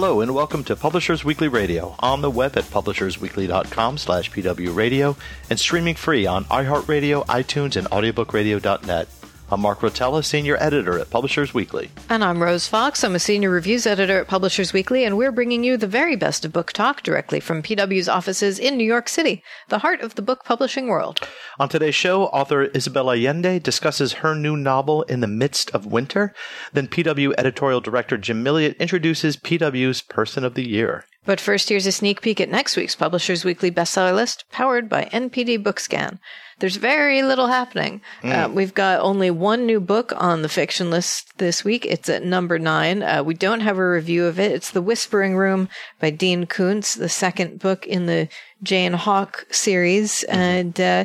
Hello and welcome to Publishers Weekly Radio on the web at publishersweekly.com slash pwradio and streaming free on iHeartRadio, iTunes, and audiobookradio.net. I'm Mark Rotella, Senior Editor at Publishers Weekly. And I'm Rose Fox. I'm a Senior Reviews Editor at Publishers Weekly, and we're bringing you the very best of book talk directly from PW's offices in New York City, the heart of the book publishing world. On today's show, author Isabel Allende discusses her new novel, In the Midst of Winter. Then PW Editorial Director Jim Milliot introduces PW's Person of the Year. But first, here's a sneak peek at next week's Publishers Weekly bestseller list, powered by NPD Bookscan. There's very little happening. Mm. Uh, we've got only one new book on the fiction list this week. It's at number nine. Uh, we don't have a review of it. It's The Whispering Room by Dean Koontz, the second book in the Jane Hawk series. Mm-hmm. And uh,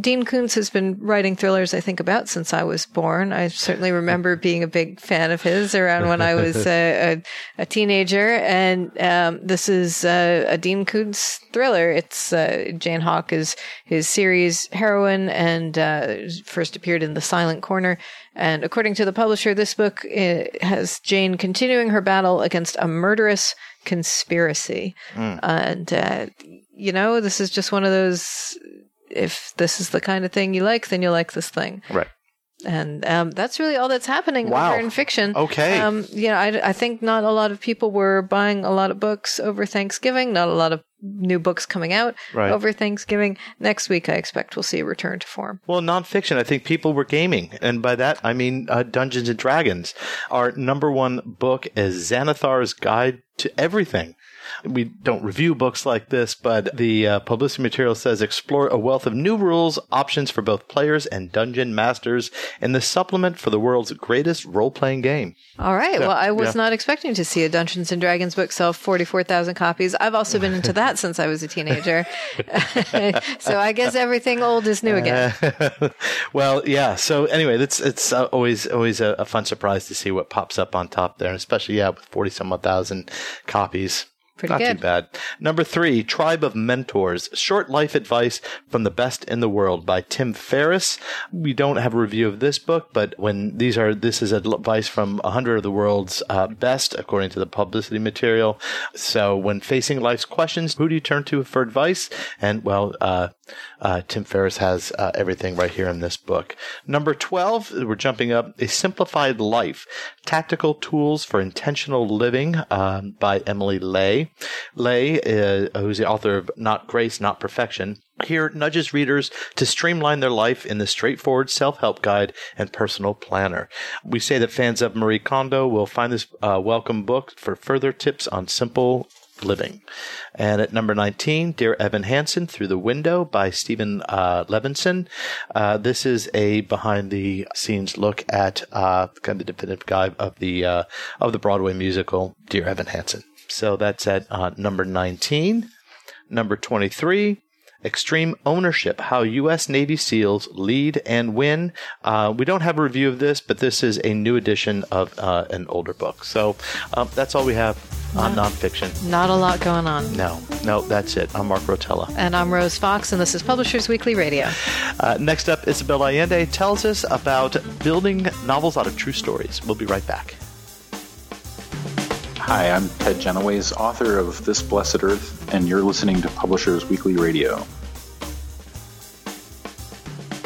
Dean Koontz has been writing thrillers, I think, about since I was born. I certainly remember being a big fan of his around when I was a, a, teenager. And um, this is uh, a Dean Koontz thriller. It's uh, Jane Hawk is his series heroine and uh, first appeared in The Silent Corner. And according to the publisher, this book uh, has Jane continuing her battle against a murderous conspiracy. Mm. And, uh, you know, this is just one of those, if this is the kind of thing you like, then you'll like this thing. Right. And um, that's really all that's happening wow. in fiction. Okay. Um, you know, I, I think not a lot of people were buying a lot of books over Thanksgiving. Not a lot of new books coming out right. over Thanksgiving. Next week, I expect we'll see a return to form. Well, nonfiction, I think people were gaming. And by that, I mean uh, Dungeons and Dragons. Our number one book is Xanathar's Guide to Everything. We don't review books like this, but the uh, publicity material says explore a wealth of new rules, options for both players and dungeon masters in the supplement for the world's greatest role playing game. All right. well, I was yeah. not expecting to see a Dungeons and Dragons book sell 44,000 copies. I've also been into that since I was a teenager. so I guess everything old is new again. Uh, well, yeah. So anyway, it's it's uh, always always a, a, fun surprise to see what pops up on top there, especially yeah, with 40 some odd thousand copies. Pretty Not good. too bad. Number three, Tribe of Mentors, short life advice from the best in the world by Tim Ferriss. We don't have a review of this book, but when these are, this is advice from a hundred of the world's uh, best, according to the publicity material. So when facing life's questions, who do you turn to for advice? And well, uh, uh, Tim Ferriss has uh, everything right here in this book. Number 12, we're jumping up, A Simplified Life, Tactical Tools for Intentional Living um, by Emily Ley. Ley, uh, who's the author of Not Grace, Not Perfection, here nudges readers to streamline their life in the straightforward self-help guide and personal planner. We say that fans of Marie Kondo will find this uh, welcome book for further tips on simple living. And at number 19, Dear Evan Hansen, Through the Window by Steven uh, Levenson. Uh, this is a behind the scenes look at uh, kind of the definitive guide of the, uh, of the Broadway musical, Dear Evan Hansen. So that's at uh, number 19. Number 23, Extreme Ownership How U.S. Navy SEALs Lead and Win. Uh, we don't have a review of this, but this is a new edition of uh, an older book. So um, that's all we have on nonfiction. Not a lot going on. No, no, that's it. I'm Mark Rotella. And I'm Rose Fox, and this is Publishers Weekly Radio. Uh, next up, Isabel Allende tells us about building novels out of true stories. We'll be right back. Hi, I'm Ted Genoways, author of This Blessed Earth, and you're listening to Publishers Weekly Radio.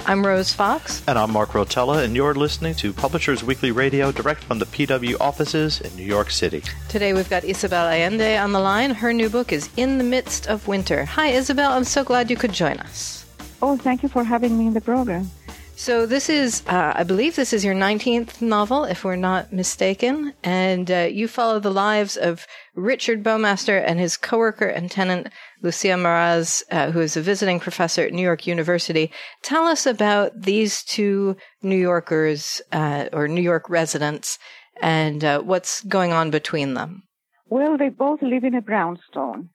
I'm Rose Fox. And I'm Mark Rotella, and you're listening to Publishers Weekly Radio direct from the PW offices in New York City. Today we've got Isabel Allende on the line. Her new book is In the Midst of Winter. Hi, Isabel. I'm so glad you could join us. Oh, thank you for having me in the program. So this is, uh, I believe, this is your 19th novel, if we're not mistaken, and uh, you follow the lives of Richard Bowmaster and his coworker and tenant Lucia Maraz, uh, who is a visiting professor at New York University. Tell us about these two New Yorkers uh, or New York residents and uh, what's going on between them. Well, they both live in a brownstone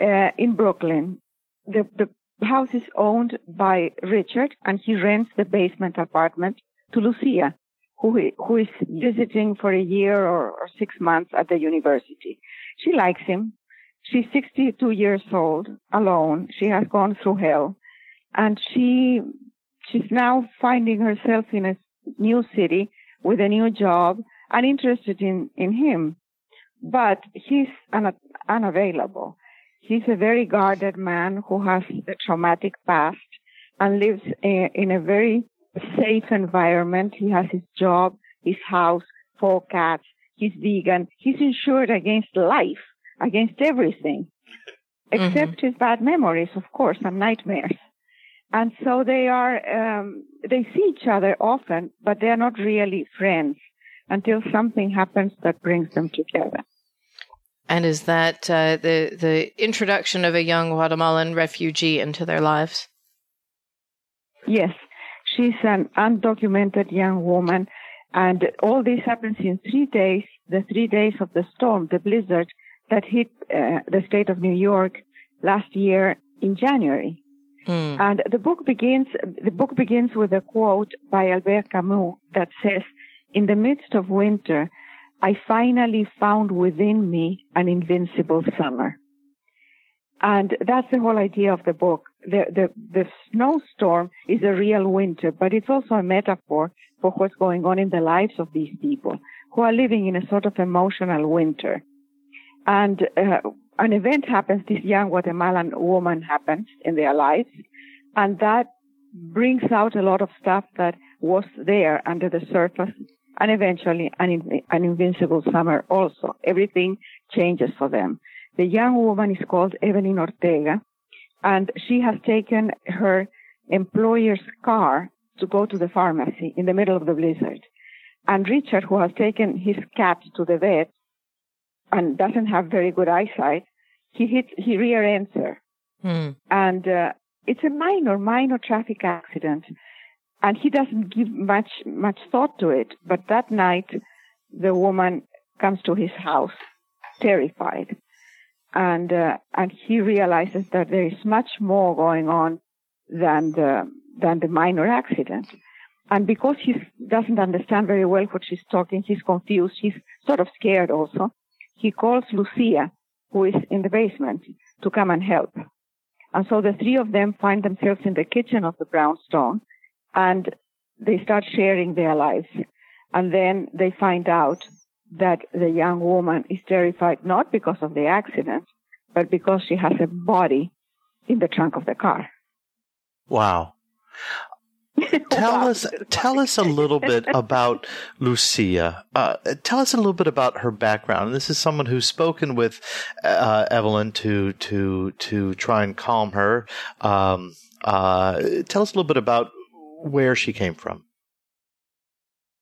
uh, in Brooklyn. The, the house is owned by Richard, and he rents the basement apartment to Lucia, who, who is visiting for a year or, or six months at the university. She likes him. She's 62 years old, alone. She has gone through hell, and she she's now finding herself in a new city with a new job and interested in in him, but he's un- unavailable. He's a very guarded man who has a traumatic past and lives a, in a very safe environment. He has his job, his house, four cats. He's vegan. He's insured against life, against everything, mm-hmm. except mm-hmm. his bad memories, of course, and nightmares. And so they are, um, they see each other often, but they are not really friends until something happens that brings them together. And is that uh, the the introduction of a young Guatemalan refugee into their lives? Yes, she's an undocumented young woman, and all this happens in three days. The three days of the storm, the blizzard that hit uh, the state of New York last year in January. Mm. And the book begins. The book begins with a quote by Albert Camus that says, "In the midst of winter." I finally found within me an invincible summer. And that's the whole idea of the book. The, the, the snowstorm is a real winter, but it's also a metaphor for what's going on in the lives of these people who are living in a sort of emotional winter. And uh, an event happens, this young Guatemalan woman happens in their lives, and that brings out a lot of stuff that was there under the surface and eventually an, an invincible summer also. Everything changes for them. The young woman is called Evelyn Ortega, and she has taken her employer's car to go to the pharmacy in the middle of the blizzard. And Richard, who has taken his cat to the vet and doesn't have very good eyesight, he hits, he rear ends her. Hmm. And uh, it's a minor, minor traffic accident and he doesn't give much much thought to it. But that night, the woman comes to his house, terrified, and uh, and he realizes that there is much more going on than the than the minor accident. And because he doesn't understand very well what she's talking, he's confused. He's sort of scared also. He calls Lucia, who is in the basement, to come and help. And so the three of them find themselves in the kitchen of the brownstone and they start sharing their lives. And then they find out that the young woman is terrified not because of the accident, but because she has a body in the trunk of the car. Wow. tell wow. us tell us a little bit about Lucia. Uh, tell us a little bit about her background. This is someone who's spoken with uh, Evelyn to to to try and calm her. Um, uh, tell us a little bit about where she came from.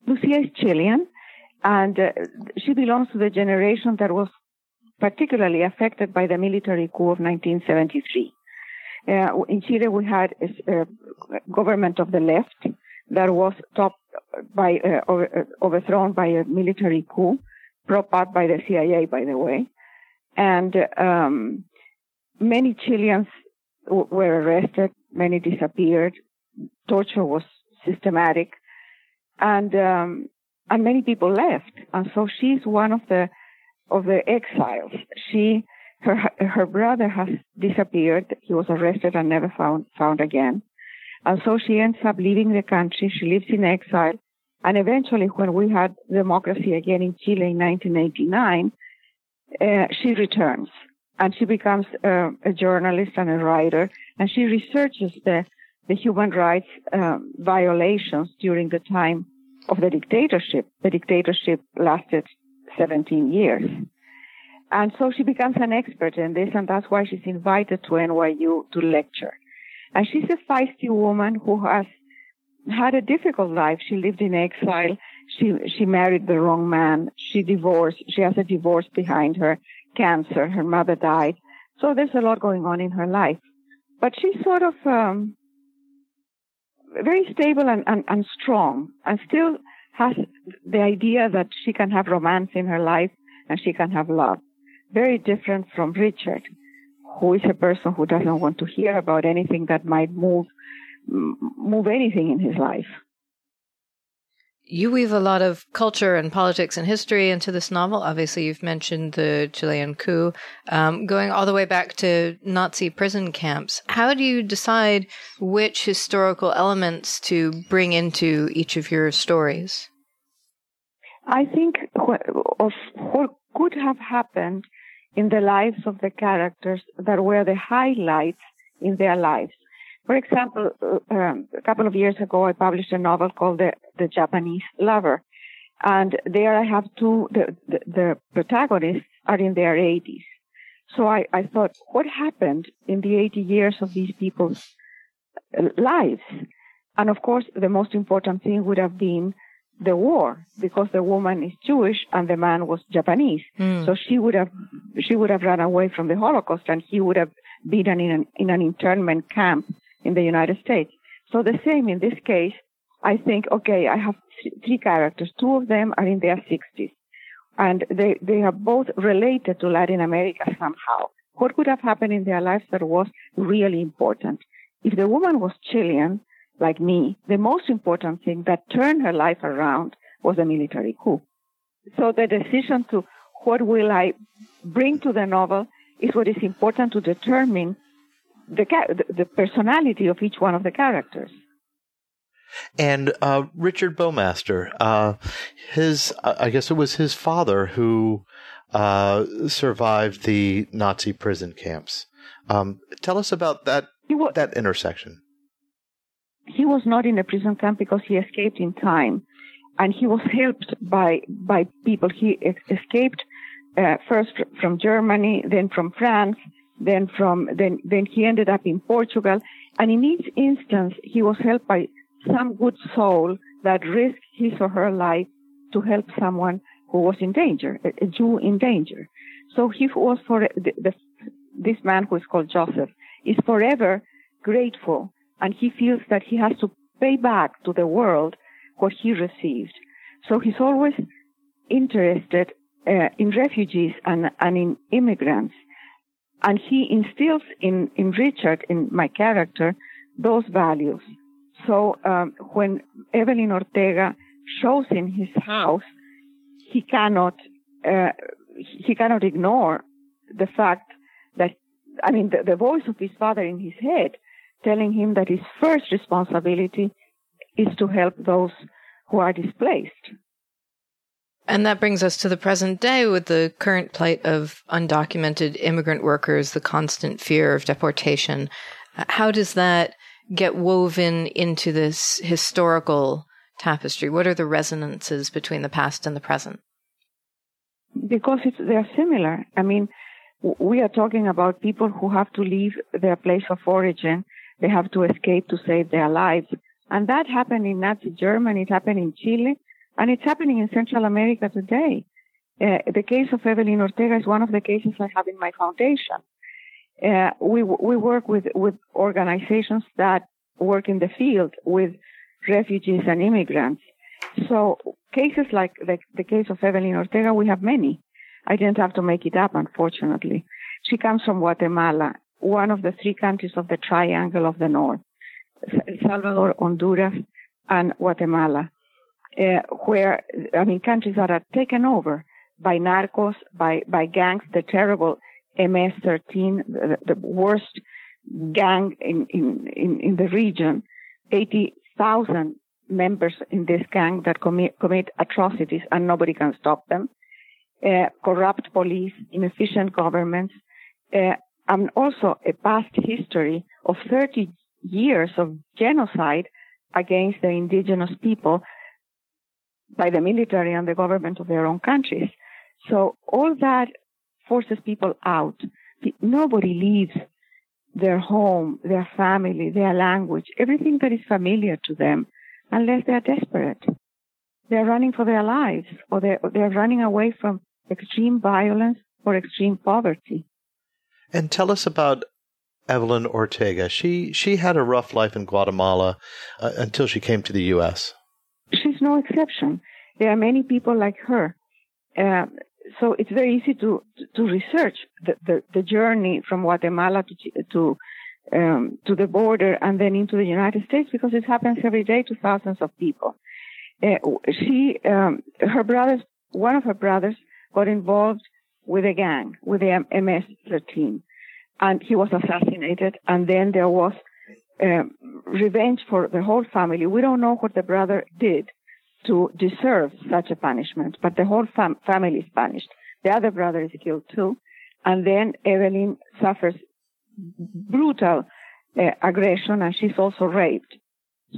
Lucia is Chilean, and uh, she belongs to the generation that was particularly affected by the military coup of 1973. Uh, in Chile, we had a, a, government of the left that was topped by uh, over, uh, overthrown by a military coup, propped up by the CIA, by the way, and um, many Chileans w- were arrested, many disappeared, torture was systematic, and um, and many people left, and so she's one of the of the exiles. She her her brother has disappeared. He was arrested and never found found again, and so she ends up leaving the country. She lives in exile, and eventually, when we had democracy again in Chile in 1989, uh, she returns and she becomes uh, a journalist and a writer, and she researches the the human rights um, violations during the time of the dictatorship. The dictatorship lasted 17 years. And so she becomes an expert in this, and that's why she's invited to NYU to lecture. And she's a feisty woman who has had a difficult life. She lived in exile. She, she married the wrong man. She divorced. She has a divorce behind her, cancer. Her mother died. So there's a lot going on in her life. But she's sort of, um, very stable and, and, and strong and still has the idea that she can have romance in her life and she can have love. Very different from Richard, who is a person who doesn't want to hear about anything that might move move anything in his life. You weave a lot of culture and politics and history into this novel. Obviously, you've mentioned the Chilean coup, um, going all the way back to Nazi prison camps. How do you decide which historical elements to bring into each of your stories? I think of what could have happened in the lives of the characters that were the highlights in their lives. For example, uh, um, a couple of years ago, I published a novel called The, the Japanese Lover. And there I have two, the, the, the protagonists are in their 80s. So I, I thought, what happened in the 80 years of these people's uh, lives? And of course, the most important thing would have been the war because the woman is Jewish and the man was Japanese. Mm. So she would have, she would have run away from the Holocaust and he would have been in an, in an internment camp in the United States. So the same in this case, I think, okay, I have th- three characters. Two of them are in their 60s and they, they are both related to Latin America somehow. What could have happened in their lives that was really important? If the woman was Chilean, like me, the most important thing that turned her life around was a military coup. So the decision to what will I bring to the novel is what is important to determine the, the personality of each one of the characters. And uh, Richard Bowmaster, uh, his I guess it was his father who uh, survived the Nazi prison camps. Um, tell us about that was, that intersection. He was not in a prison camp because he escaped in time, and he was helped by by people. He escaped uh, first from Germany, then from France, then from then then he ended up in Portugal, and in each instance he was helped by some good soul that risked his or her life to help someone who was in danger, a, Jew in danger. So he was for the, the, this man who is called Joseph is forever grateful, and he feels that he has to pay back to the world what he received. So he's always interested uh, in refugees and, and in immigrants and he instills in, in Richard, in my character, those values. So um, when Evelyn Ortega shows in his house, he cannot uh, he cannot ignore the fact that I mean the, the voice of his father in his head telling him that his first responsibility is to help those who are displaced. And that brings us to the present day with the current plight of undocumented immigrant workers, the constant fear of deportation. Uh, how does that get woven into this historical tapestry? What are the resonances between the past and the present? Because they're similar. I mean, we are talking about people who have to leave their place of origin. They have to escape to save their lives. And that happened in Nazi Germany. It happened in Chile. And it's happening in Central America today. Uh, the case of Evelyn Ortega is one of the cases I have in my foundation. Uh, we we work with with organizations that work in the field with refugees and immigrants. So cases like the, the case of Evelyn Ortega, we have many. I didn't have to make it up, unfortunately. She comes from Guatemala, one of the three countries of the Triangle of the North: Salvador, Honduras, and Guatemala uh, where, I mean, countries that are taken over by narcos, by, by gangs, the terrible MS-13, the, the worst gang in, in, in, in the region, 80,000 members in this gang that commit, commit atrocities and nobody can stop them. Uh, corrupt police, inefficient governments, uh, and also a past history of 30 years of genocide against the indigenous people by the military and the government of their own countries. So all that forces people out. Nobody leaves their home, their family, their language, everything that is familiar to them, unless they are desperate. They're running for their lives, or they're, they're running away from extreme violence or extreme poverty. And tell us about Evelyn Ortega. She she had a rough life in Guatemala uh, until she came to the U.S she's no exception. There are many people like her. Uh, so it's very easy to to research the, the, the journey from Guatemala to to um, to the border and then into the United States because it happens every day to thousands of people. Uh, she, um, her brothers, one of her brothers got involved with a gang, with the MS-13, and he was assassinated. And then there was uh, revenge for the whole family. We don't know what the brother did to deserve such a punishment, but the whole fam- family is punished. The other brother is killed too. And then Evelyn suffers brutal uh, aggression and she's also raped.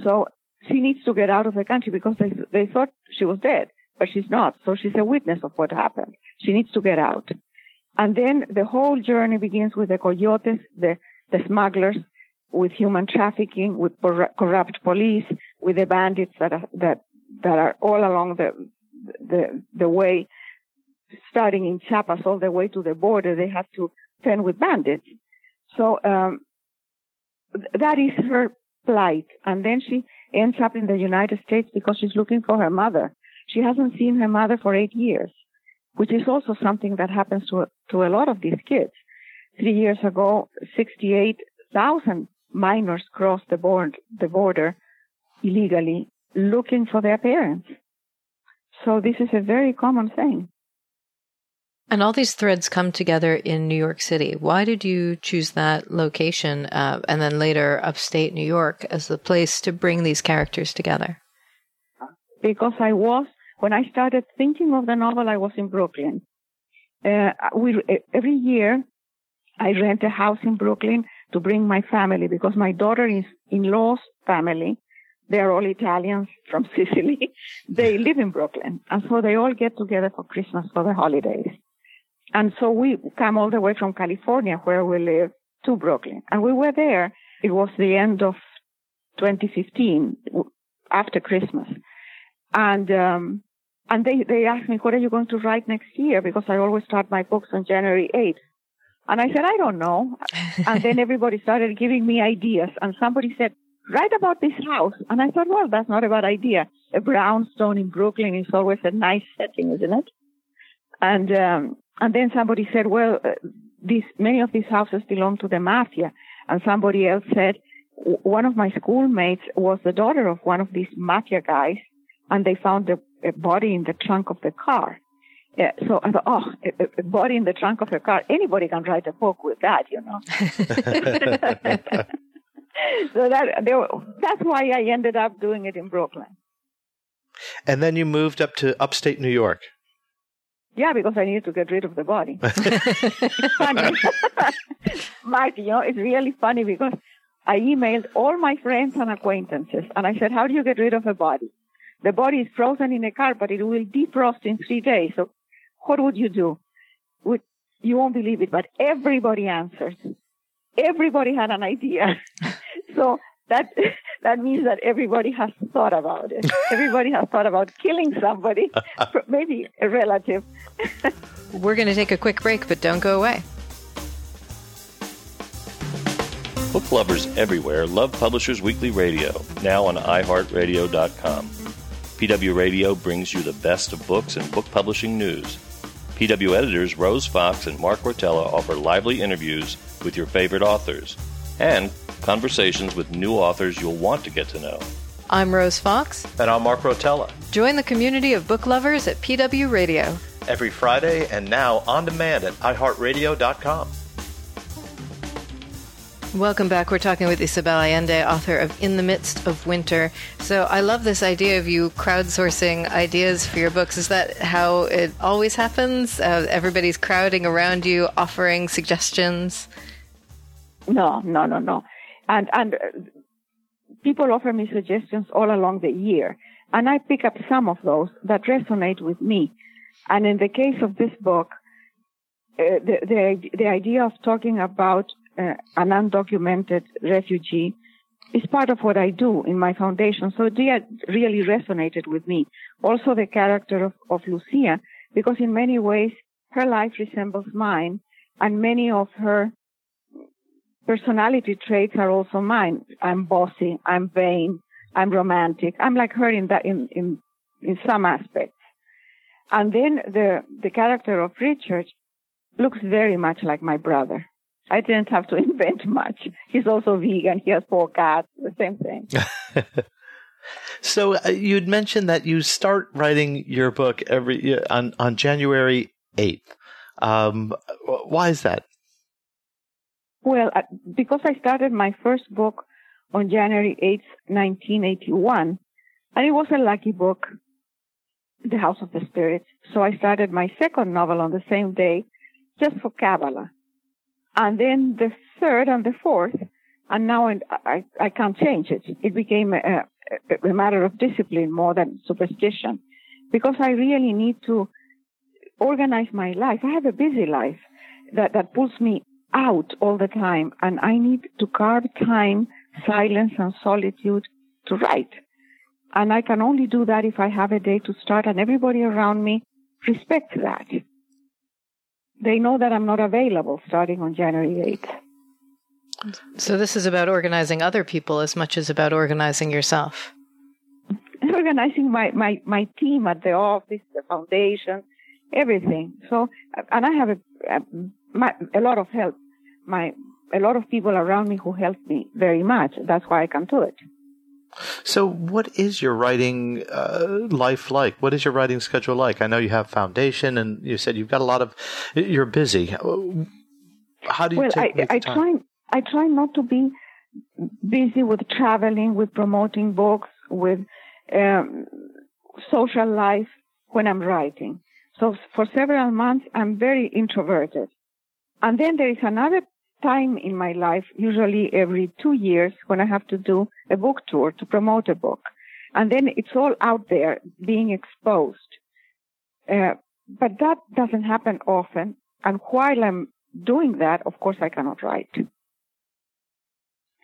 So she needs to get out of the country because they, they thought she was dead, but she's not. So she's a witness of what happened. She needs to get out. And then the whole journey begins with the coyotes, the, the smugglers, with human trafficking, with corrupt police, with the bandits that are, that, that are all along the, the, the way, starting in Chiapas all the way to the border. They have to fend with bandits. So um, that is her plight. And then she ends up in the United States because she's looking for her mother. She hasn't seen her mother for eight years, which is also something that happens to to a lot of these kids. Three years ago, 68,000 minors cross the, board, the border illegally looking for their parents. So this is a very common thing. And all these threads come together in New York City. Why did you choose that location uh, and then later upstate New York as the place to bring these characters together? Because I was, when I started thinking of the novel, I was in Brooklyn. Uh, we, every year, I rent a house in Brooklyn to bring my family because my daughter is in law's family, they're all Italians from Sicily. they live in Brooklyn. And so they all get together for Christmas for the holidays. And so we come all the way from California, where we live, to Brooklyn. And we were there. It was the end of 2015, after Christmas. And, um, and they, they asked me, what are you going to write next year? Because I always start my books on January 8th. And I said, I don't know. and then everybody started giving me ideas. And somebody said, write about this house. And I thought, well, that's not a bad idea. A brownstone in Brooklyn is always a nice setting, isn't it? And, um, and then somebody said, well, uh, these, many of these houses belong to the mafia. And somebody else said, one of my schoolmates was the daughter of one of these mafia guys, and they found a, a body in the trunk of the car. Yeah, so I thought, oh, a, a, body in the trunk of a car. Anybody can write a book with that, you know. so that were, that's why I ended up doing it in Brooklyn. And then you moved up to upstate New York. Yeah, because I needed to get rid of the body. funny. Mark, you know, it's really funny because I emailed all my friends and acquaintances and I said, how do you get rid of a body? The body is frozen in a car, but it will defrost in three days. So what would you do? Would, you won't believe it, but everybody answered. Everybody had an idea. so that that means that everybody has thought about it. everybody has thought about killing somebody, maybe a relative. We're going to take a quick break, but don't go away. Book lovers everywhere love Publishers Weekly Radio, now on iHeartRadio.com. PW Radio brings you the best of books and book publishing news. PW editors Rose Fox and Mark Rotella offer lively interviews with your favorite authors and conversations with new authors you'll want to get to know. I'm Rose Fox. And I'm Mark Rotella. Join the community of book lovers at PW Radio. Every Friday and now on demand at iHeartRadio.com. Welcome back. We're talking with Isabel Allende, author of In the Midst of Winter. So I love this idea of you crowdsourcing ideas for your books. Is that how it always happens? Uh, everybody's crowding around you, offering suggestions? No, no, no, no and and uh, people offer me suggestions all along the year, and I pick up some of those that resonate with me. And in the case of this book, uh, the, the the idea of talking about uh, an undocumented refugee is part of what I do in my foundation. So it really resonated with me. Also the character of, of Lucia, because in many ways her life resembles mine and many of her personality traits are also mine. I'm bossy. I'm vain. I'm romantic. I'm like her in that, in, in, in some aspects. And then the, the character of Richard looks very much like my brother. I didn't have to invent much. He's also vegan. He has four cats. The same thing. so uh, you'd mentioned that you start writing your book every on on January eighth. Um, why is that? Well, uh, because I started my first book on January 8th, 1981, and it was a lucky book, The House of the Spirits. So I started my second novel on the same day, just for Kabbalah. And then the third and the fourth, and now I, I can't change it. It became a, a, matter of discipline more than superstition because I really need to organize my life. I have a busy life that, that pulls me out all the time and I need to carve time, silence and solitude to write. And I can only do that if I have a day to start and everybody around me respect that. They know that I'm not available starting on January 8th. So this is about organizing other people as much as about organizing yourself. Organizing my, my, my team at the office, the foundation, everything. So, and I have a, a, my, a lot of help my a lot of people around me who help me very much. That's why I can do it. So, what is your writing uh, life like? What is your writing schedule like? I know you have foundation, and you said you've got a lot of. You're busy. How do you well, take I, I try. I try not to be busy with traveling, with promoting books, with um, social life when I'm writing. So for several months, I'm very introverted. And then there is another time in my life, usually every two years, when I have to do a book tour to promote a book. And then it's all out there being exposed. Uh, but that doesn't happen often. And while I'm doing that, of course, I cannot write.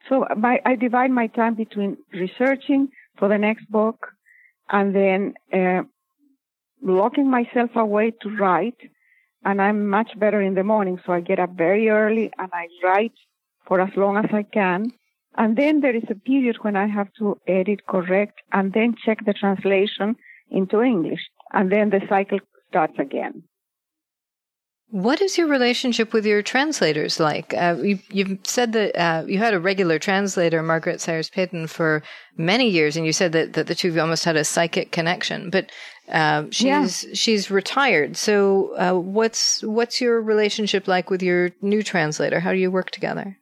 So my, I divide my time between researching for the next book and then uh, locking myself away to write and I'm much better in the morning. So I get up very early and I write for as long as I can. And then there is a period when I have to edit, correct, and then check the translation into English. And then the cycle starts again. What is your relationship with your translators like? Uh, you, have said that uh, you had a regular translator, Margaret Sayers Peden, for many years, and you said that, that the two of you almost had a psychic connection. But uh, she's yeah. she's retired. So, uh, what's what's your relationship like with your new translator? How do you work together?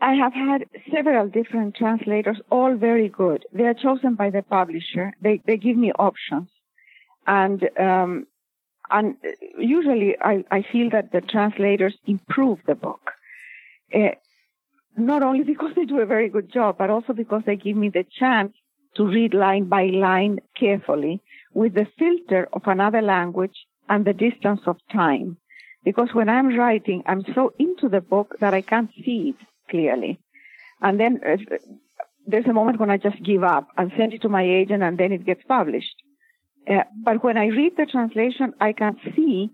I have had several different translators, all very good. They are chosen by the publisher. They they give me options, and um, and usually I, I feel that the translators improve the book. Uh, not only because they do a very good job, but also because they give me the chance to read line by line carefully with the filter of another language and the distance of time. Because when I'm writing, I'm so into the book that I can't see it clearly. And then uh, there's a moment when I just give up and send it to my agent and then it gets published. Uh, but when I read the translation, I can see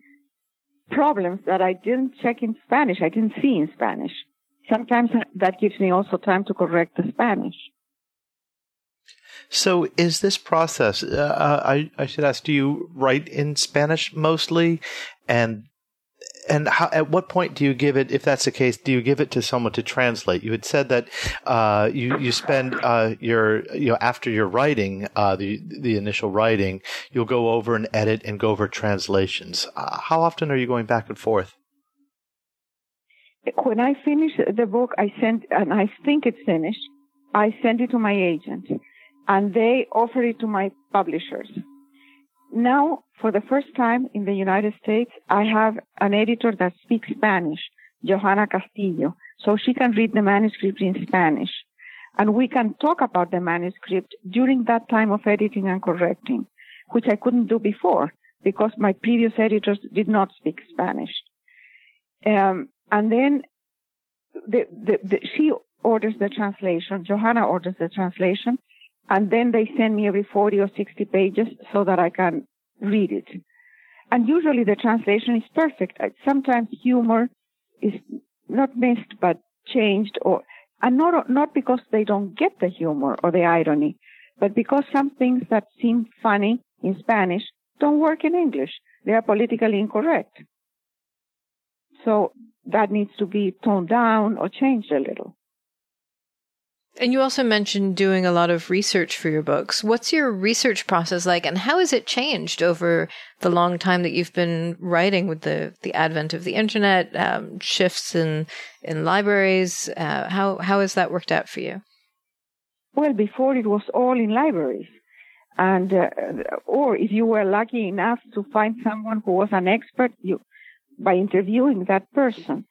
problems that I didn't check in Spanish. I didn't see in Spanish. Sometimes that gives me also time to correct the Spanish. So, is this process? Uh, I I should ask: Do you write in Spanish mostly, and and how, at what point do you give it? If that's the case, do you give it to someone to translate? You had said that uh, you you spend uh, your you know after your writing uh, the the initial writing, you'll go over and edit and go over translations. Uh, how often are you going back and forth? When I finish the book, I send and I think it's finished. I send it to my agent, and they offer it to my publishers. Now, for the first time in the United States, I have an editor that speaks Spanish, Johanna Castillo, so she can read the manuscript in Spanish. And we can talk about the manuscript during that time of editing and correcting, which I couldn't do before because my previous editors did not speak Spanish. Um, and then the, the, the, she orders the translation, Johanna orders the translation, and then they send me every 40 or 60 pages so that I can read it. And usually the translation is perfect. Sometimes humor is not missed but changed or, and not, not because they don't get the humor or the irony, but because some things that seem funny in Spanish don't work in English. They are politically incorrect. So that needs to be toned down or changed a little. And you also mentioned doing a lot of research for your books. What's your research process like, and how has it changed over the long time that you've been writing with the, the advent of the internet, um, shifts in in libraries? Uh, how how has that worked out for you? Well, before it was all in libraries, and uh, or if you were lucky enough to find someone who was an expert, you by interviewing that person.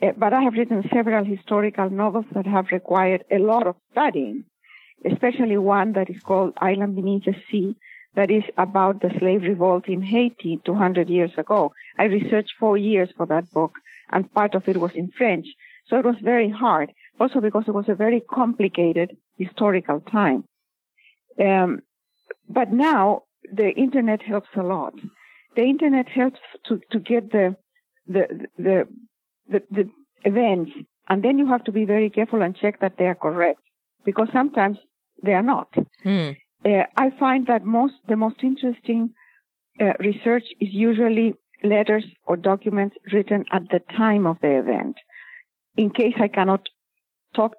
Uh, but I have written several historical novels that have required a lot of studying, especially one that is called Island Beneath the Sea, that is about the slave revolt in Haiti 200 years ago. I researched four years for that book, and part of it was in French. So it was very hard, also because it was a very complicated historical time. Um, but now the internet helps a lot. The internet helps to, to get the, the, the the, the events, and then you have to be very careful and check that they are correct, because sometimes they are not. Mm. Uh, I find that most the most interesting uh, research is usually letters or documents written at the time of the event, in case I cannot talk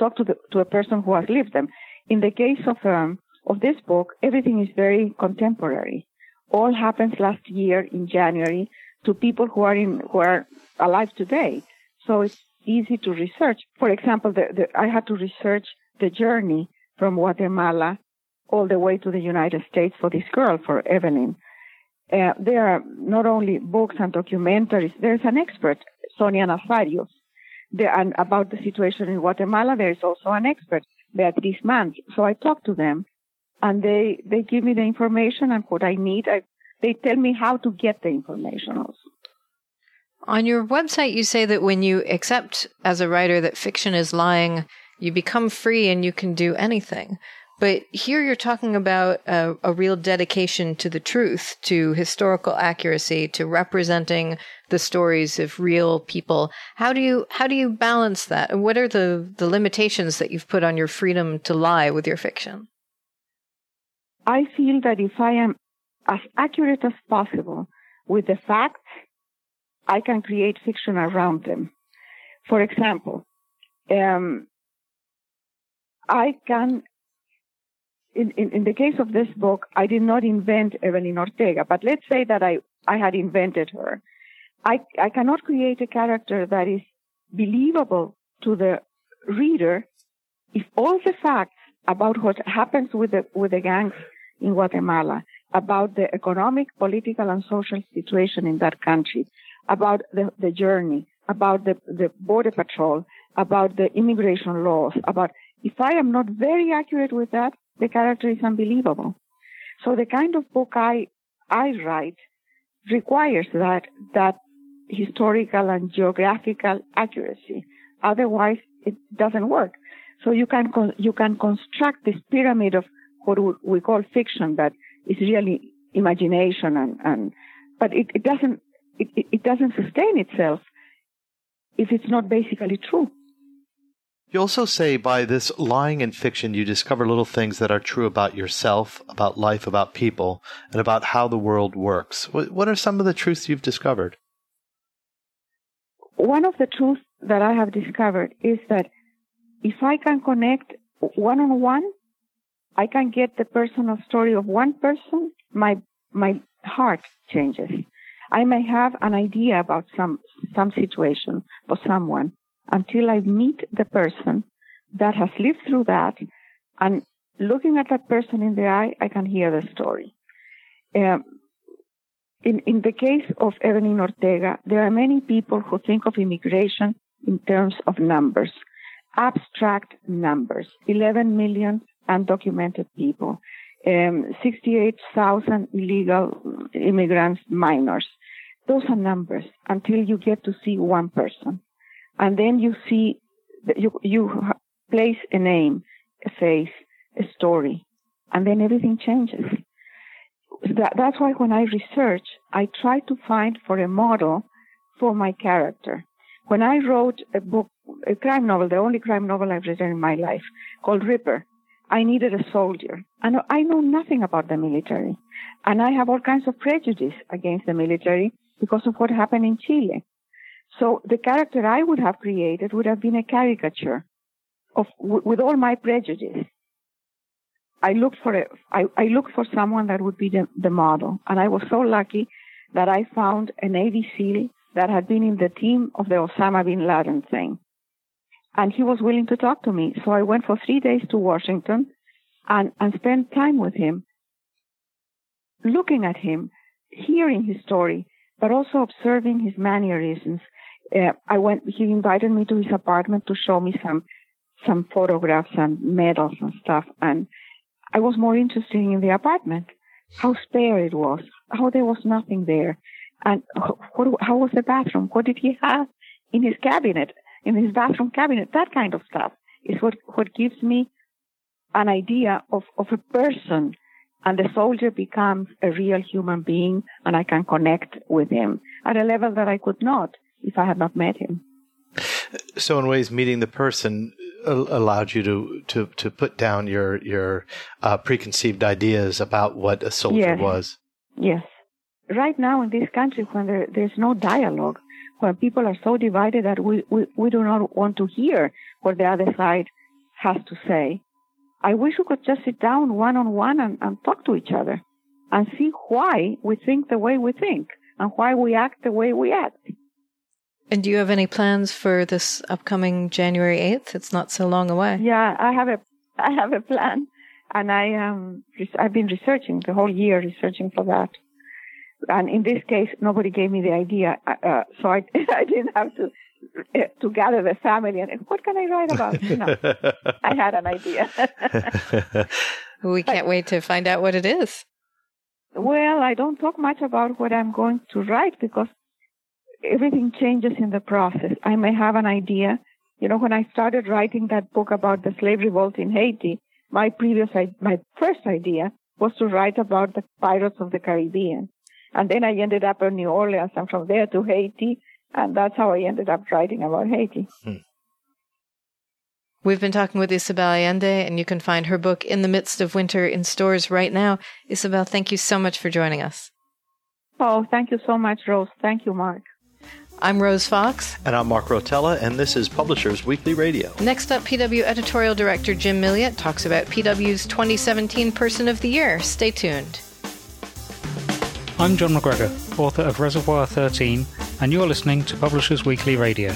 talk to the to a person who has lived them. In the case of um, of this book, everything is very contemporary. All happens last year in January to people who are in who are alive today. So it's easy to research. For example, the, the, I had to research the journey from Guatemala all the way to the United States for this girl, for Evelyn. Uh, there are not only books and documentaries. There's an expert, Sonia Nazarios, there, and about the situation in Guatemala. There is also an expert, Beatriz Manz. So I talk to them, and they they give me the information and what I need. I, they tell me how to get the information also. On your website, you say that when you accept as a writer that fiction is lying, you become free and you can do anything. But here you're talking about a, a, real dedication to the truth, to historical accuracy, to representing the stories of real people. How do you how do you balance that? And what are the, the limitations that you've put on your freedom to lie with your fiction? I feel that if I am as accurate as possible with the facts I can create fiction around them. For example, um, I can, in, in, in, the case of this book, I did not invent Evelyn Ortega, but let's say that I, I had invented her. I, I cannot create a character that is believable to the reader if all the facts about what happens with the, with the gangs in Guatemala, about the economic, political, and social situation in that country, about the, the journey, about the, the border patrol, about the immigration laws, about if I am not very accurate with that, the character is unbelievable. So the kind of book I I write requires that that historical and geographical accuracy. Otherwise, it doesn't work. So you can you can construct this pyramid of what we call fiction that is really imagination and, and but it, it doesn't it, it, doesn't sustain itself if it's not basically true. You also say by this lying in fiction, you discover little things that are true about yourself, about life, about people, and about how the world works. What, what are some of the truths you've discovered? One of the truths that I have discovered is that if I can connect one on one, I can get the personal story of one person, my, my heart changes. I may have an idea about some, some situation or someone until I meet the person that has lived through that and looking at that person in the eye, I can hear the story. Um, in, in the case of Evelyn Ortega, there are many people who think of immigration in terms of numbers, abstract numbers, 11 million undocumented people um, 68,000 illegal immigrants minors. Those are numbers until you get to see one person. And then you see, you, you place a name, a face, a story, and then everything changes. That, that's why when I research, I try to find for a model for my character. When I wrote a book, a crime novel, the only crime novel I've written in my life, called Ripper, I needed a soldier. And I know nothing about the military. And I have all kinds of prejudice against the military because of what happened in Chile. So the character I would have created would have been a caricature of, with all my prejudice. I looked for a, I, I looked for someone that would be the, the model. And I was so lucky that I found a Navy SEAL that had been in the team of the Osama bin Laden thing. And he was willing to talk to me. So I went for three days to Washington and, and spent time with him, looking at him, hearing his story, but also observing his mannerisms. Uh, I went, he invited me to his apartment to show me some, some photographs and medals and stuff. And I was more interested in the apartment, how spare it was, how there was nothing there, and what, how was the bathroom? What did he have in his cabinet, in his bathroom cabinet? That kind of stuff is what, what gives me an idea of, of a person and the soldier becomes a real human being and I can connect with him at a level that I could not if I had not met him. So, in ways, meeting the person allowed you to to to put down your your uh, preconceived ideas about what a soldier yes. was. Yes. Right now in this country, when there, there's no dialogue, when people are so divided that we, we, we do not want to hear what the other side has to say, I wish we could just sit down one on one and, and talk to each other and see why we think the way we think and why we act the way we act. And do you have any plans for this upcoming January 8th? It's not so long away. Yeah, I have a I have a plan and I um I've been researching the whole year researching for that. And in this case, nobody gave me the idea, uh, uh so I I didn't have to uh, to gather the family and what can I write about? No, I had an idea. we can't but, wait to find out what it is. Well, I don't talk much about what I'm going to write because everything changes in the process. I may have an idea. You know, when I started writing that book about the slave revolt in Haiti, my previous, my first idea was to write about the pirates of the Caribbean. And then I ended up in New Orleans and from there to Haiti. And that's how I ended up writing about Haiti. Hmm. We've been talking with Isabel Allende, and you can find her book In the Midst of Winter in stores right now. Isabel, thank you so much for joining us. Oh, thank you so much, Rose. Thank you, Mark. I'm Rose Fox. And I'm Mark Rotella, and this is Publishers Weekly Radio. Next up, PW editorial director Jim Milliot talks about PW's 2017 Person of the Year. Stay tuned. I'm John McGregor, author of Reservoir 13, and you're listening to Publishers Weekly Radio.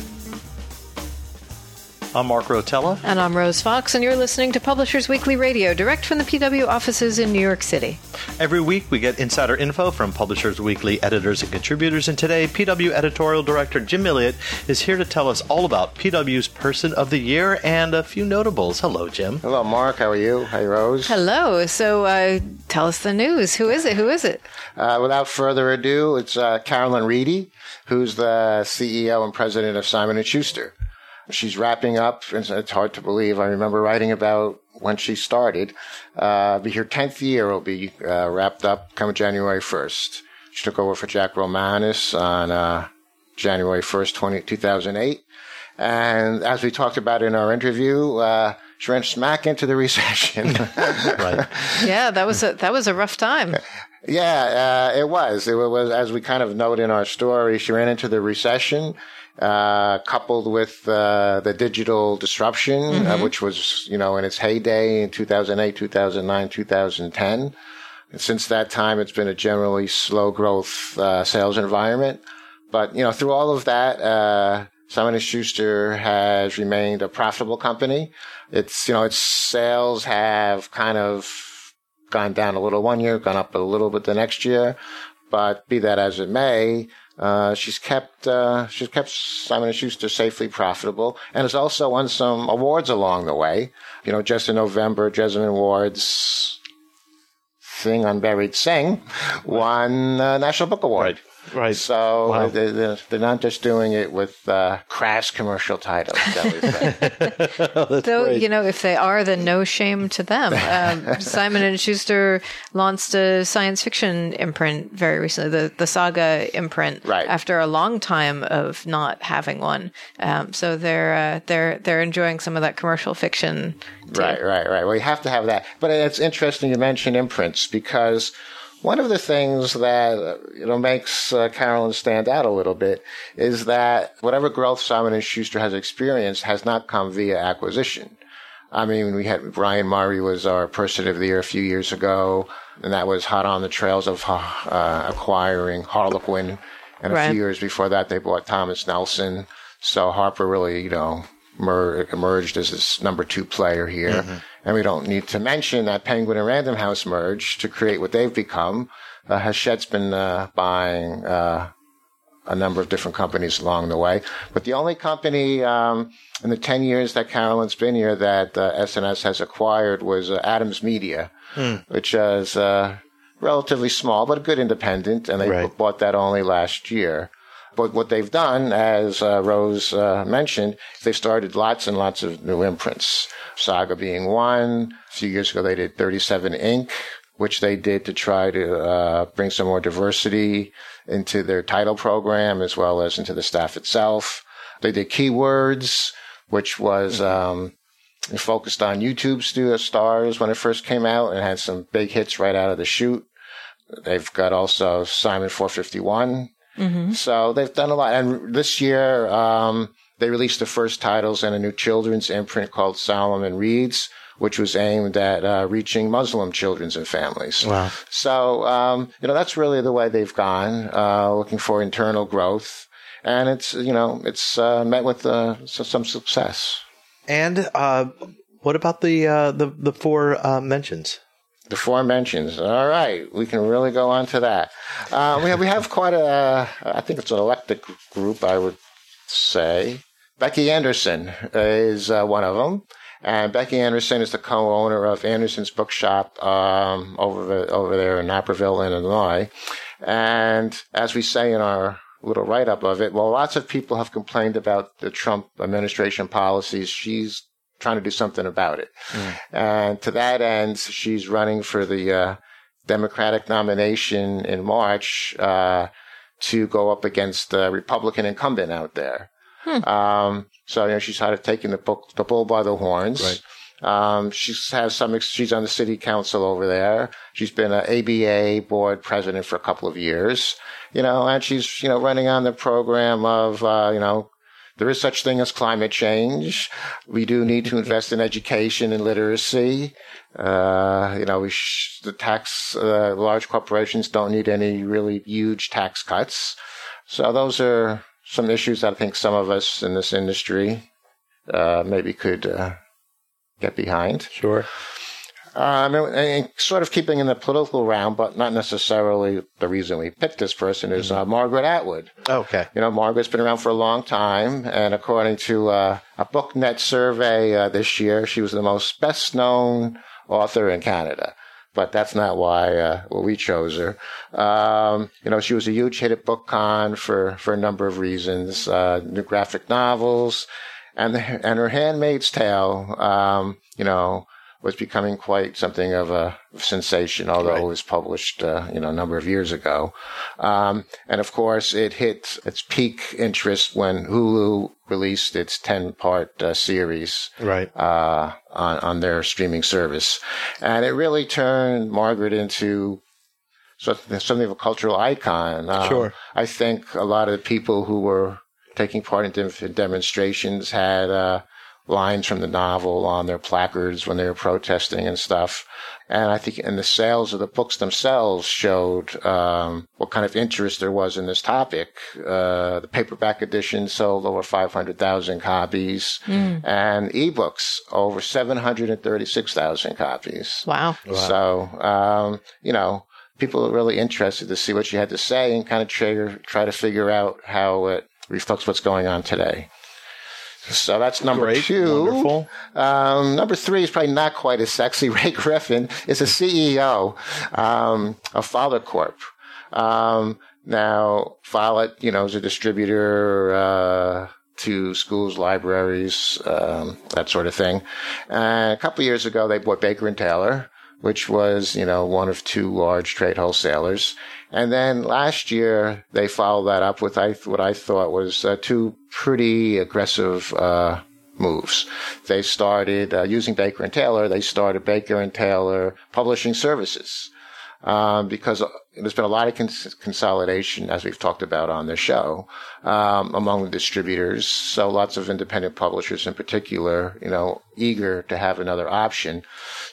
I'm Mark Rotella. And I'm Rose Fox, and you're listening to Publishers Weekly Radio, direct from the PW offices in New York City. Every week, we get insider info from Publishers Weekly editors and contributors, and today, PW editorial director Jim Milliot is here to tell us all about PW's Person of the Year and a few notables. Hello, Jim. Hello, Mark. How are you? Hi, Rose. Hello. So, uh, tell us the news. Who is it? Who is it? Uh, without further ado, it's uh, Carolyn Reidy, who's the CEO and president of Simon & Schuster she's wrapping up. And it's hard to believe. I remember writing about when she started. Uh, be her 10th year will be uh, wrapped up come January 1st. She took over for Jack Romanos on uh, January 1st, 20, 2008. And as we talked about in our interview, uh, she ran smack into the recession. right. Yeah, that was a that was a rough time. Yeah, uh, it was. It was as we kind of note in our story. She ran into the recession uh, coupled with uh, the digital disruption, uh, mm-hmm. uh, which was, you know, in its heyday in 2008, 2009, 2010. And since that time, it's been a generally slow growth uh, sales environment. But, you know, through all of that, uh, Simon & Schuster has remained a profitable company. It's, you know, its sales have kind of gone down a little one year, gone up a little bit the next year. But be that as it may, uh, she's kept uh, she's kept Simon & Schuster safely profitable, and has also won some awards along the way. You know, just in November, Jesmyn Ward's Sing Unburied Sing won a National Book Award. Right. So Wow. they're, they're, they're not just doing it with uh, crass commercial titles. shall we say. Though you know, if they are, then no shame to them. Um, Simon and Schuster launched a science fiction imprint very recently, the the Saga imprint, Right. after a long time of not having one. Um, so they're uh, they're they're enjoying some of that commercial fiction. too. Right, right, right. Well, you have to have that. But it's interesting you mention imprints because one of the things that you know makes uh, Carolyn stand out a little bit is that whatever growth Simon and Schuster has experienced has not come via acquisition. I mean, we had Brian Murray was our person of the year a few years ago, and that was hot on the trails of uh, acquiring Harlequin. And a few years before that, they bought Thomas Nelson. So Harper really, you know, mer- emerged as this number two player here. And we don't need to mention that Penguin and Random House merged to create what they've become. Uh, Hachette's been uh, buying uh, a number of different companies along the way. But the only company um, in the 10 years that Carolyn's been here that uh, S&S has acquired was uh, Adams Media, which is uh, relatively small, but a good independent. And they Right. bought that only last year. But what they've done, as uh, Rose uh, mentioned, they've started lots and lots of new imprints. Saga being one. A few years ago, they did 37 Ink, which they did to try to uh, bring some more diversity into their title program as well as into the staff itself. They did Keywords, which was um, focused on YouTube stu- stars when it first came out and had some big hits right out of the chute. They've got also Simon 451. So they've done a lot. And this year, um, they released the first titles in a new children's imprint called Salaam Reads, which was aimed at uh, reaching Muslim children and families. Wow. So, um, you know, that's really the way they've gone, uh, looking for internal growth. And it's, you know, it's uh, met with uh, some success. And uh, what about the uh, the the four uh, mentions? The four mentions. All right, we can really go on to that. Uh, we have we have quite a. I think it's an eclectic group. I would say Becky Anderson is uh, one of them, and Becky Anderson is the co-owner of Anderson's Bookshop um, over the, over there in Naperville, Illinois. And as we say in our little write-up of it, well, lots of people have complained about the Trump administration policies. She's trying to do something about it. And to that end, she's running for the uh, Democratic nomination in March uh, to go up against the Republican incumbent out there. Um, so you know, she's sort of taking the, book, the bull by the horns. Right. Um, she has some. She's on the city council over there. She's been an ABA board president for a couple of years. You know, and she's you know running on the program of uh, you know there is such thing as climate change. We do need to invest in education and literacy. Uh, you know, we sh- the tax, uh, large corporations don't need any really huge tax cuts. So those are some issues that I think some of us in this industry, uh, maybe could, uh, get behind. Sure. Um, and, and sort of keeping in the political realm, but not necessarily the reason we picked this person is uh, Margaret Atwood. Okay. You know, Margaret's been around for a long time, and according to uh, a BookNet survey uh, this year, she was the most best known author in Canada. But that's not why uh, well, we chose her. Um, you know, she was a huge hit at BookCon for for a number of reasons. Uh, new graphic novels, and the, and her Handmaid's Tale. Um, you know, was becoming quite something of a sensation, although Right. it was published, uh, you know, a number of years ago. Um, and of course, it hit its peak interest when Hulu released its 10 part uh, series Right. uh, on, on their streaming service. And it really turned Margaret into something, something of a cultural icon. Um, Sure. I think a lot of the people who were taking part in demonstrations had uh, lines from the novel on their placards when they were protesting and stuff. And I think, and the sales of the books themselves showed um, what kind of interest there was in this topic. Uh, the paperback edition sold over 500,000 copies, and ebooks over 736,000 copies. Wow. So, um, you know, people are really interested to see what you had to say and kind of try, try to figure out how it reflects what's going on today. So that's number Great. two. Wonderful. Um, number three is probably not quite as sexy. Ray Griffin is a CEO um, of Follett Corp. Um, Now, Follett, you know, is a distributor uh, to schools, libraries, um, that sort of thing. Uh, a couple of years ago, they bought Baker and Taylor, which was, you know, one of two large trade wholesalers. And then last year, they followed that up with I, what I thought was uh, two pretty aggressive uh, moves. They started uh, using Baker and Taylor. They started Baker and Taylor Publishing Services um, because there's been a lot of cons- consolidation, as we've talked about on the show, um, among the distributors. So lots of independent publishers, in particular, you know, eager to have another option.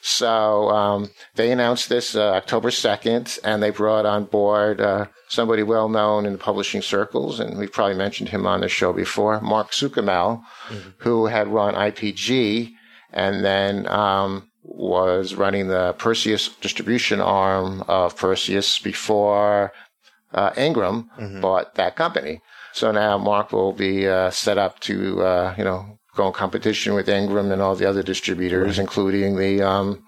So um, they announced this uh, October 2nd, and they brought on board uh, somebody well known in the publishing circles, and we've probably mentioned him on the show before, Mark Suchomel, mm-hmm. who had run IPG, and then um, was running the Perseus distribution arm of Perseus before uh, Ingram mm-hmm. bought that company. So now Mark will be uh, set up to, uh, you know, go in competition with Ingram and all the other distributors, right. including the, um,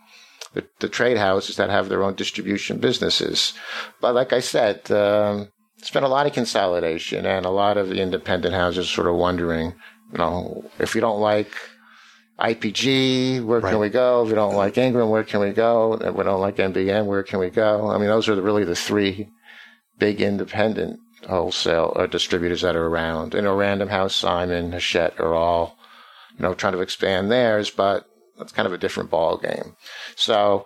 the, the trade houses that have their own distribution businesses. But like I said, um, it's been a lot of consolidation, and a lot of the independent houses sort of wondering, you know, if you don't like IPG, where right. can we go? If we don't like Ingram, where can we go? If we don't like NBN, where can we go? I mean, those are the, really the three big independent wholesale or uh, distributors that are around. You know, Random House, Simon, Hachette are all, you know, trying to expand theirs, but that's kind of a different ball game. So,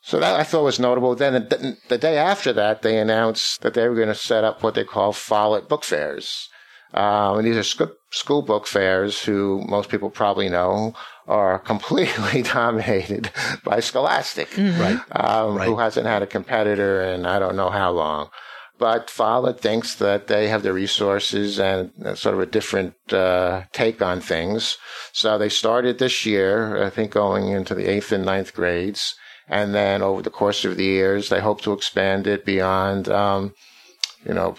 so that I thought was notable. Then the, the day after that, they announced that they were going to set up what they call Follett book fairs. Um, and these are sc- school book fairs, who most people probably know are completely dominated by Scholastic, mm-hmm. right. Um, right. who hasn't had a competitor in I don't know how long. But Follett thinks that they have the resources and sort of a different uh, take on things. So they started this year, I think, going into the eighth and ninth grades. And then over the course of the years, they hope to expand it beyond, um, you know,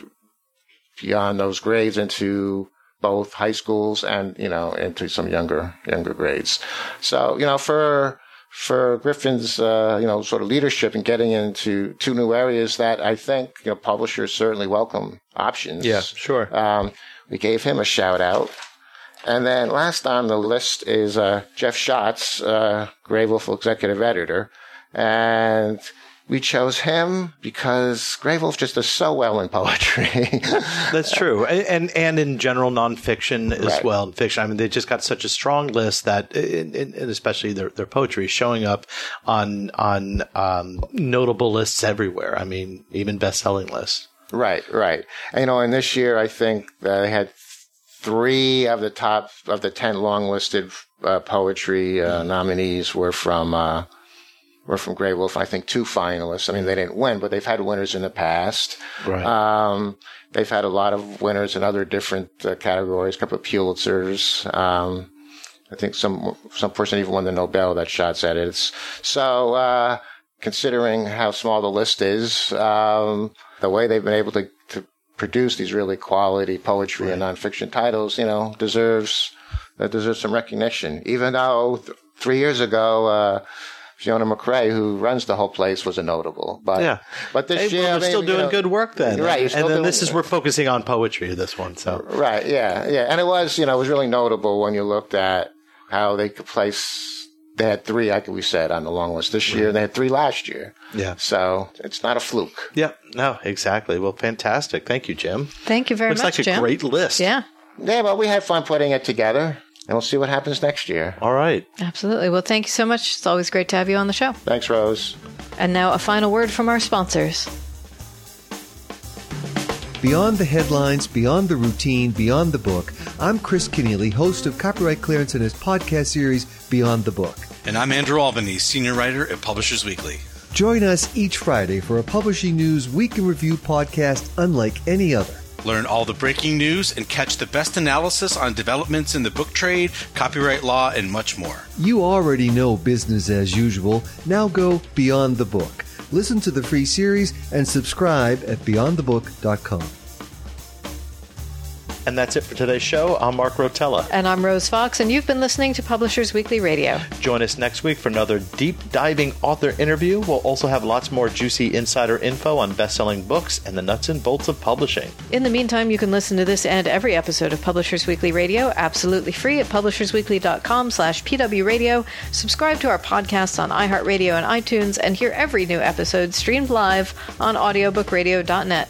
beyond those grades into both high schools and you know into some younger younger grades. So you know for for Griffin's uh, you know sort of leadership in getting into two new areas that I think you know publishers certainly welcome options. Yeah, sure. Um, we gave him a shout out. And then last on the list is uh, Jeff Shotts, uh, Graywolf executive editor. And we chose him because Graywolf just does so well in poetry. That's true, and and in general nonfiction as right. well. In fiction, I mean, they just got such a strong list that, and especially their their poetry, showing up on on um, notable lists everywhere. I mean, even best selling lists. Right, right. And, you know, and this year I think they had three of the top of the ten long listed uh, poetry uh, nominees were from. Uh, were from Graywolf. I think two finalists. I mean, they didn't win, but they've had winners in the past. Right. Um, they've had a lot of winners in other different uh, categories. A couple of Pulitzers. Um, I think some some person even won the Nobel that Shotts at it. It's, so uh, considering how small the list is, um, the way they've been able to, to produce these really quality poetry right. and nonfiction titles, you know, deserves uh, deserves some recognition. Even though th- three years ago. Uh, Fiona McCrae, who runs the whole place, was a notable. But yeah, but this hey, year we're still doing you know, good work then, right? And then this is we're focusing on poetry. This one, so right, yeah, yeah, and it was you know it was really notable when you looked at how they could place. They had three, like we said, on the long list this year. They had three last year. Yeah. So it's not a fluke. Yeah. No, exactly. Well, fantastic. Thank you, Jim. Thank you very Looks much. Looks like a Jim. great list. Yeah. Yeah, well, we had fun putting it together and we'll see what happens next year. All right. Absolutely. Well, thank you so much. It's always great to have you on the show. Thanks, Rose. And now a final word from our sponsors. Beyond the headlines, beyond the routine, beyond the book, I'm Chris Kenneally, host of Copyright Clearance Center's podcast series, Beyond the Book. And I'm Andrew Albanese, senior writer at Publishers Weekly. Join us each Friday for a Publishing News Week in Review podcast unlike any other. Learn all the breaking news and catch the best analysis on developments in the book trade, copyright law, and much more. You already know business as usual. Now go beyond the book. Listen to the free series and subscribe at beyondthebook.com. And that's it for today's show. I'm Mark Rotella. And I'm Rose Fox, and you've been listening to Publishers Weekly Radio. Join us next week for another deep diving author interview. We'll also have lots more juicy insider info on best selling books and the nuts and bolts of publishing. In the meantime, you can listen to this and every episode of Publishers Weekly Radio absolutely free at publishersweekly.com slash pwradio. Subscribe to our podcasts on iHeartRadio and iTunes, and hear every new episode streamed live on audiobookradio.net.